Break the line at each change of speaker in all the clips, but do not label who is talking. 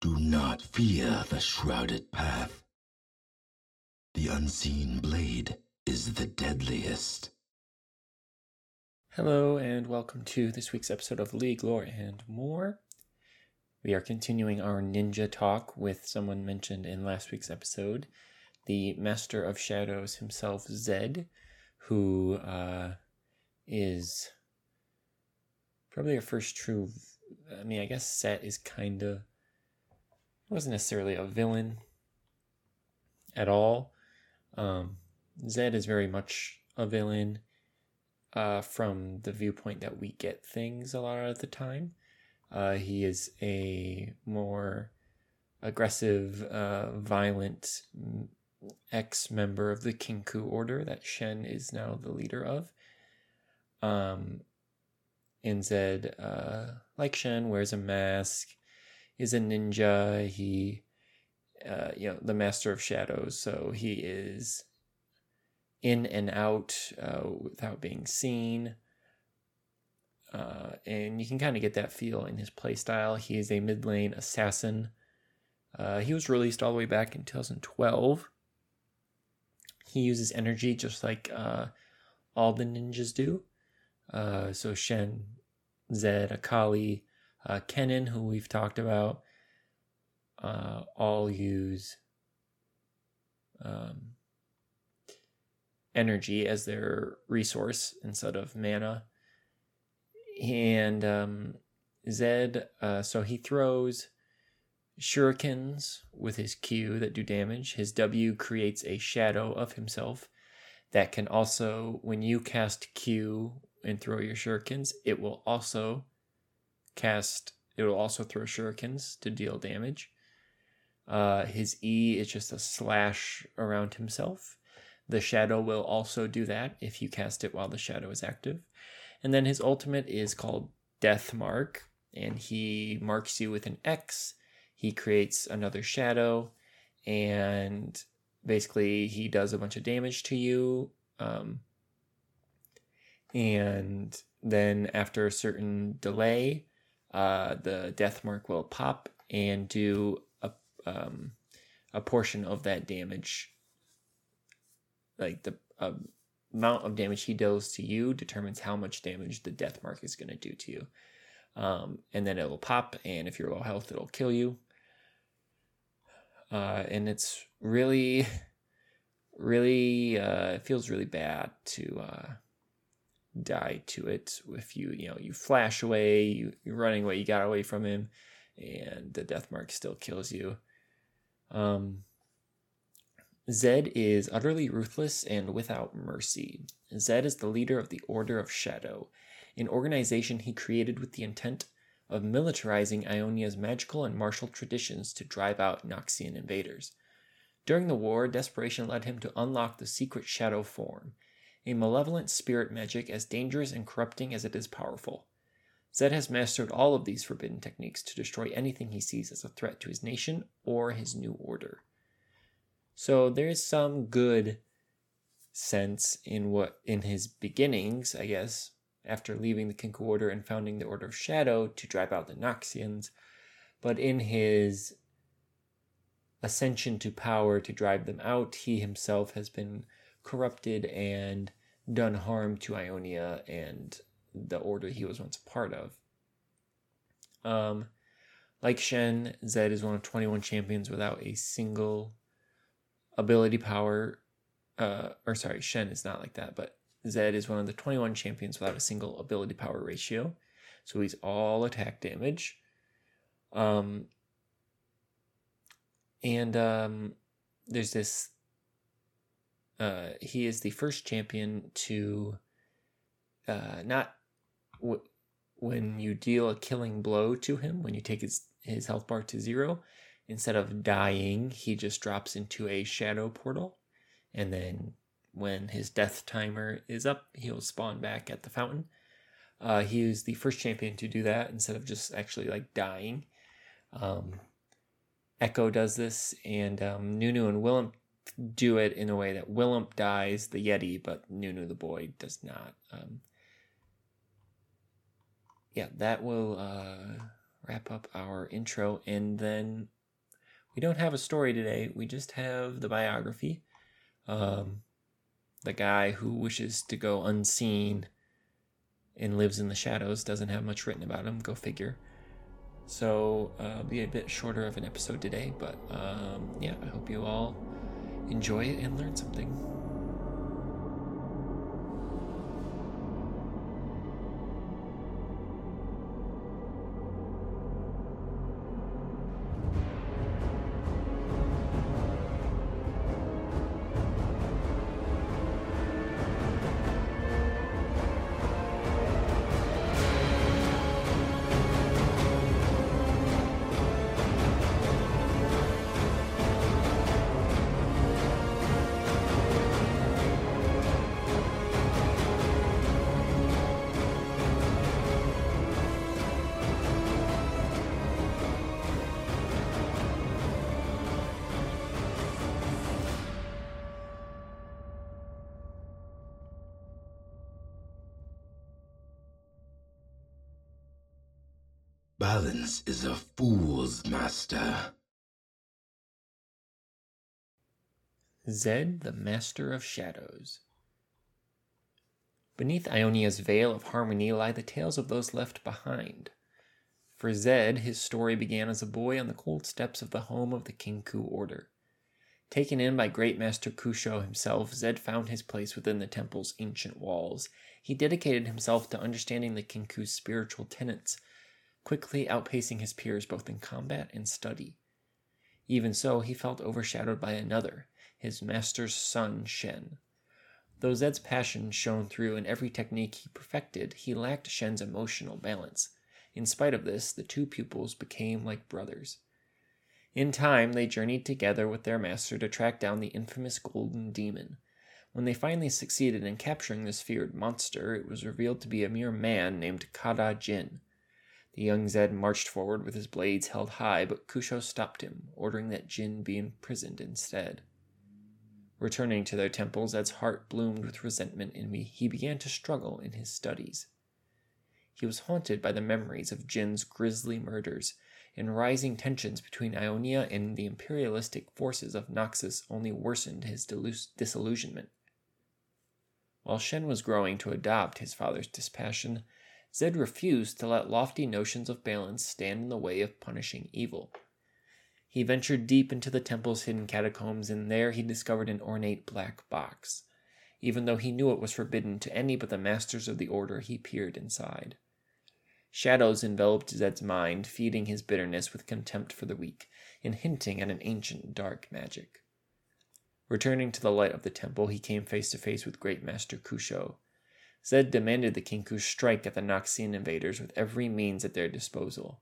Do not fear the shrouded path. The unseen blade is the deadliest.
Hello, and welcome to this week's episode of League Lore and More. We are continuing our ninja talk with someone mentioned in last week's episode, the Master of Shadows himself, Zed, who uh, is probably our first true. I mean, I guess Set is kind of wasn't necessarily a villain at all. Um, Zed is very much a villain uh, from the viewpoint that we get things a lot of the time. Uh, he is a more aggressive, uh, violent ex member of the Kinkou Order that Shen is now the leader of. Um, and Zed, uh, like Shen, wears a mask, is a ninja. He, uh, you know, the master of shadows. So he is in and out uh, without being seen. Uh, and you can kind of get that feel in his playstyle. He is a mid lane assassin. Uh, he was released all the way back in 2012. He uses energy just like uh, all the ninjas do. Uh, so Shen, Zed, Akali, uh, Kennen, who we've talked about, uh, all use um, energy as their resource instead of mana. And um, Zed, uh, so he throws shurikens with his Q that do damage. His W creates a shadow of himself that can also, when you cast Q and throw your shurikens, it will also cast, it will also throw shurikens to deal damage. Uh, his E is just a slash around himself. The shadow will also do that if you cast it while the shadow is active. And then his ultimate is called Death Mark, and he marks you with an X. He creates another shadow, and basically he does a bunch of damage to you. Um, and then after a certain delay, uh, the death mark will pop and do a um, a portion of that damage. Like the uh, amount of damage he deals to you determines how much damage the death mark is going to do to you. Um, and then it will pop, and if you're low health, it'll kill you. Uh, and it's really, really, uh, it feels really bad to uh, die to it. If you, you know, you flash away, you, you're running away, you got away from him, and the death mark still kills you. Um, Zed is utterly ruthless and without mercy. Zed is the leader of the Order of Shadow, an organization he created with the intent of militarizing Ionia's magical and martial traditions to drive out Noxian invaders. During the war, desperation led him to unlock the secret shadow form, a malevolent spirit magic as dangerous and corrupting as it is powerful. Zed has mastered all of these forbidden techniques to destroy anything he sees as a threat to his nation or his new order. So there is some good sense in what in his beginnings, I guess, after leaving the Kinkou Order and founding the Order of Shadow to drive out the Noxians, but in his ascension to power to drive them out, he himself has been corrupted and done harm to Ionia and the order he was once a part of. Um, like Shen, Zed is one of 21 champions without a single ability power. Uh, or sorry, Shen is not like that, but Zed is one of the 21 champions without a single ability power ratio. So he's all attack damage. Um, and um, there's this uh, he is the first champion to uh, not w- when you deal a killing blow to him, when you take his, his health bar to zero, instead of dying, he just drops into a shadow portal. And then when his death timer is up, he'll spawn back at the fountain. Uh, he is the first champion to do that instead of just actually like dying. Um, Ekko does this, and um, Nunu and Willump do it in a way that Willump dies the Yeti, but Nunu the boy does not. Um, yeah, that will uh, wrap up our intro. And then we don't have a story today, we just have the biography. Um, the guy who wishes to go unseen and lives in the shadows doesn't have much written about him. Go figure. So, uh, be a bit shorter of an episode today, but um, yeah, I hope you all enjoy it and learn something.
Balance is a fool's master.
Zed, the Master of Shadows. Beneath Ionia's veil of harmony lie the tales of those left behind. For Zed, his story began as a boy on the cold steps of the home of the Kinkou Order. Taken in by Great Master Kusho himself, Zed found his place within the temple's ancient walls. He dedicated himself to understanding the Kinkou's spiritual tenets quickly outpacing his peers both in combat and study. Even so, he felt overshadowed by another, his master's son, Shen. Though Zed's passion shone through in every technique he perfected, he lacked Shen's emotional balance. In spite of this, the two pupils became like brothers. In time, they journeyed together with their master to track down the infamous Golden Demon. When they finally succeeded in capturing this feared monster, it was revealed to be a mere man named Khada Jhin. The young Zed marched forward with his blades held high, but Kusho stopped him, ordering that Jhin be imprisoned instead. Returning to their temple, Zed's heart bloomed with resentment, and he began to struggle in his studies. He was haunted by the memories of Jhin's grisly murders, and rising tensions between Ionia and the imperialistic forces of Noxus only worsened his disillusionment. While Shen was growing to adopt his father's dispassion, Zed refused to let lofty notions of balance stand in the way of punishing evil. He ventured deep into the temple's hidden catacombs, and there he discovered an ornate black box. Even though he knew it was forbidden to any but the masters of the order, he peered inside. Shadows enveloped Zed's mind, feeding his bitterness with contempt for the weak, and hinting at an ancient dark magic. Returning to the light of the temple, he came face to face with Great Master Kusho. Zed demanded the Kinkou strike at the Noxian invaders with every means at their disposal.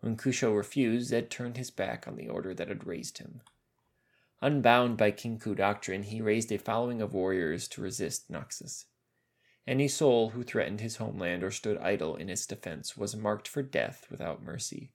When Kusho refused, Zed turned his back on the order that had raised him. Unbound by Kinkou doctrine, he raised a following of warriors to resist Noxus. Any soul who threatened his homeland or stood idle in its defense was marked for death without mercy,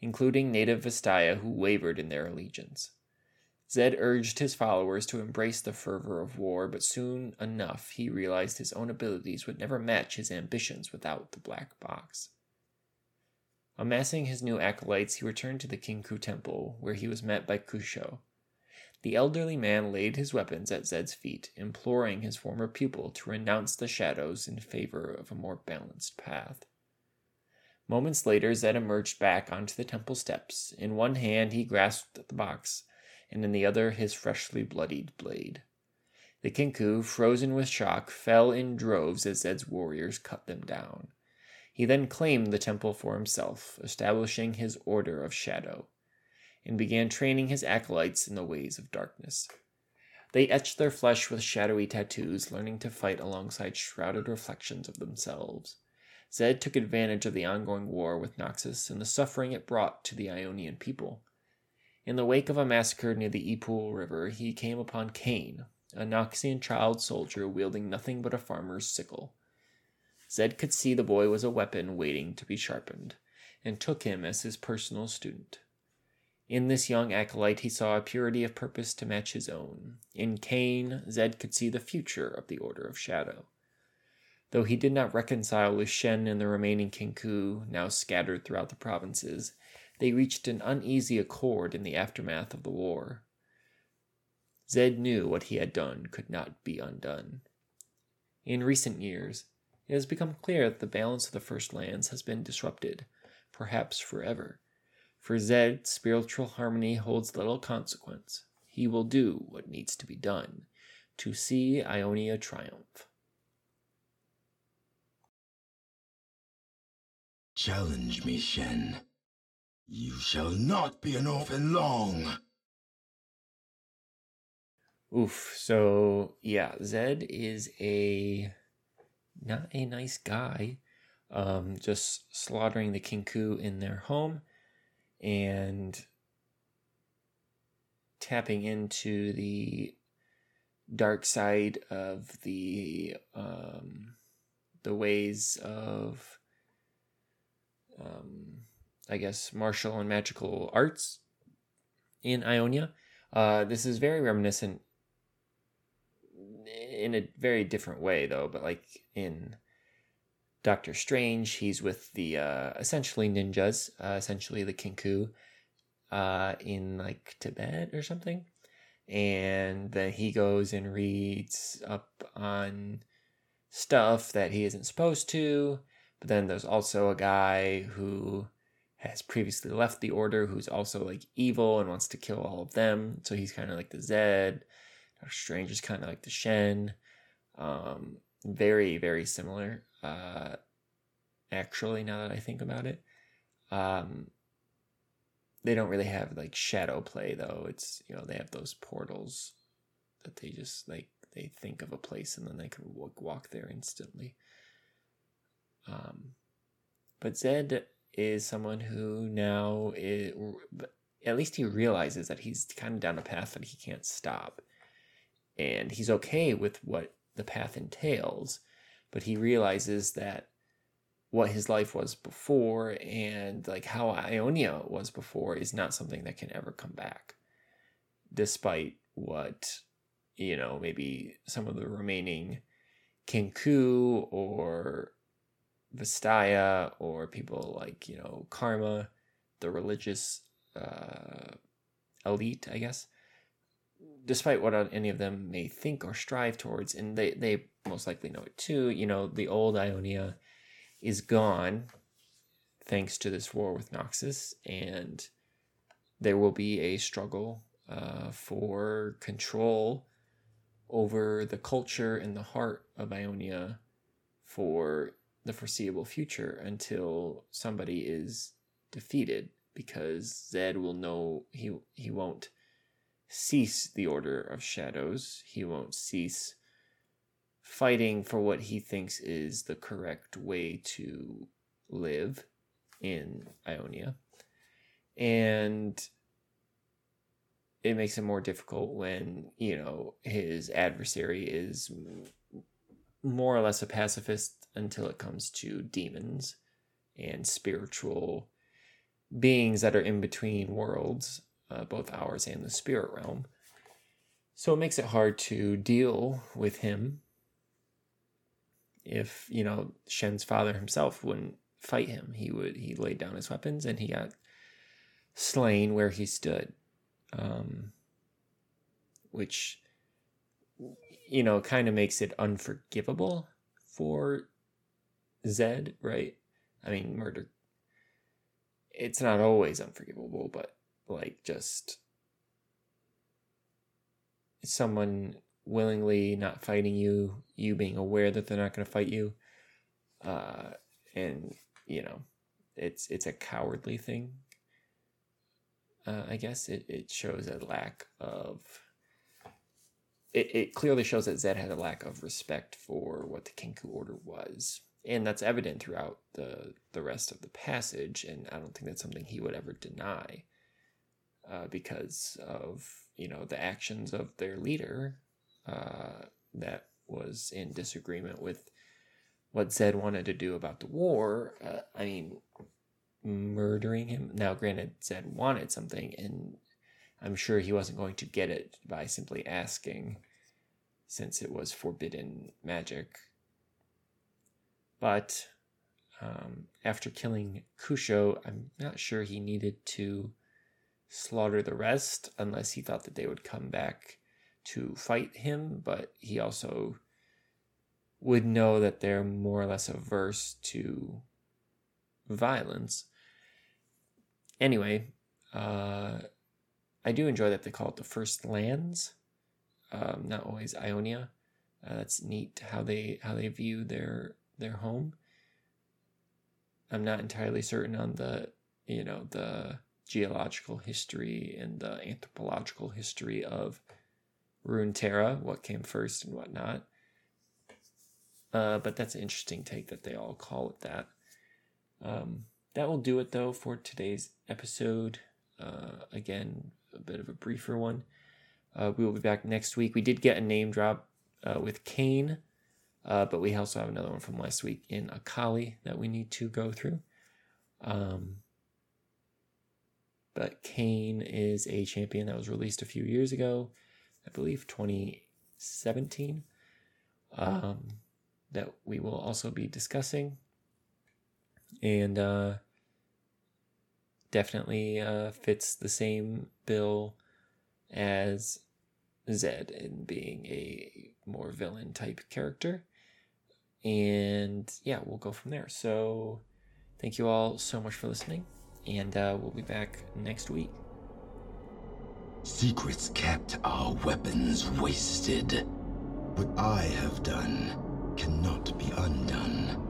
including native Vastaya who wavered in their allegiance. Zed urged his followers to embrace the fervor of war, but soon enough he realized his own abilities would never match his ambitions without the black box. Amassing his new acolytes, he returned to the Kinkou temple, where he was met by Kusho. The elderly man laid his weapons at Zed's feet, imploring his former pupil to renounce the shadows in favor of a more balanced path. Moments later, Zed emerged back onto the temple steps. In one hand, he grasped the box, and in the other his freshly bloodied blade. The Kinkou, frozen with shock, fell in droves as Zed's warriors cut them down. He then claimed the temple for himself, establishing his order of shadow, and began training his acolytes in the ways of darkness. They etched their flesh with shadowy tattoos, learning to fight alongside shrouded reflections of themselves. Zed took advantage of the ongoing war with Noxus and the suffering it brought to the Ionian people. In the wake of a massacre near the Epaal River, he came upon Kayn, a Noxian child soldier wielding nothing but a farmer's sickle. Zed could see the boy was a weapon waiting to be sharpened, and took him as his personal student. In this young acolyte, he saw a purity of purpose to match his own. In Kayn, Zed could see the future of the Order of Shadow. Though he did not reconcile with Shen and the remaining Kinkou, now scattered throughout the provinces, they reached an uneasy accord in the aftermath of the war. Zed knew what he had done could not be undone. In recent years, it has become clear that the balance of the First Lands has been disrupted, perhaps forever. For Zed, spiritual harmony holds little consequence. He will do what needs to be done to see Ionia triumph.
Challenge me, Shen. You shall not be an orphan long.
Oof. So yeah, Zed is a not a nice guy. Um, just slaughtering the kinkou in their home and tapping into the dark side of the um, the ways of um, I guess martial and magical arts in Ionia. Uh, this is very reminiscent in a very different way though, but like in Doctor Strange, he's with the uh, essentially ninjas, uh, essentially the Kinkou uh, in like Tibet or something, and then he goes and reads up on stuff that he isn't supposed to. But then there's also a guy who has previously left the order who's also like evil and wants to kill all of them. So he's kind of like the Zed. Doctor Strange is kind of like the Shen. Um, very, very similar. Uh, actually, now that I think about it, um, they don't really have like shadow play though. It's you know they have those portals that they just like they think of a place and then they can walk, there instantly. Um, but Zed is someone who now is, at least he realizes that he's kind of down a path that he can't stop, and he's okay with what the path entails, but he realizes that what his life was before and like how Ionia was before is not something that can ever come back, despite what you know maybe some of the remaining Kinkou or Vastaya or people like you know Karma, the religious uh, elite, I guess. Despite what any of them may think or strive towards, and they they most likely know it too. You know, the old Ionia is gone thanks to this war with Noxus, and there will be a struggle uh, for control over the culture and the heart of Ionia for the foreseeable future until somebody is defeated because Zed will know he he won't cease the order of shadows. He won't cease fighting for what he thinks is the correct way to live in Ionia. And it makes it more difficult when, you know, his adversary is more or less a pacifist until it comes to demons and spiritual beings that are in between worlds, uh, both ours and the spirit realm. So it makes it hard to deal with him if, you know, Shen's father himself wouldn't fight him. He would he laid down his weapons and he got slain where he stood. Um, which you know, kind of makes it unforgivable for Zed, right? I mean, murder. It's not always unforgivable, but like just someone willingly not fighting you, you being aware that they're not going to fight you, uh, and you know, it's it's a cowardly thing. Uh, I guess it it shows a lack of it, it clearly shows that Zed had a lack of respect for what the Kinkou order was. And that's evident throughout the the rest of the passage, and I don't think that's something he would ever deny, uh, because of you know the actions of their leader, uh, that was in disagreement with what Zed wanted to do about the war. Uh, I mean, murdering him. Now, granted, Zed wanted something, and I'm sure he wasn't going to get it by simply asking, since it was forbidden magic. But um, after killing Kusho, I'm not sure he needed to slaughter the rest unless he thought that they would come back to fight him, but he also would know that they're more or less averse to violence. Anyway, uh, I do enjoy that they call it the First Lands, um, not always Ionia. Uh, that's neat how they how they view their their home. I'm not entirely certain on the you know the geological history and the anthropological history of Runeterra, what came first and whatnot. Uh, but that's an interesting take that they all call it that. Um, that will do it though for today's episode. Uh, again, a bit of a briefer one. Uh, we will be back next week. We did get a name drop uh, with Kayn, uh, but we also have another one from last week in Akali that we need to go through. Um, but Kayn is a champion that was released a few years ago, I believe 2017, um, that we will also be discussing. And uh, definitely uh, fits the same bill as Zed in being a more villain type character. And yeah, we'll go from there. So thank you all so much for listening, and uh, we'll be back next week.
Secrets kept are weapons wasted. What I have done cannot be undone.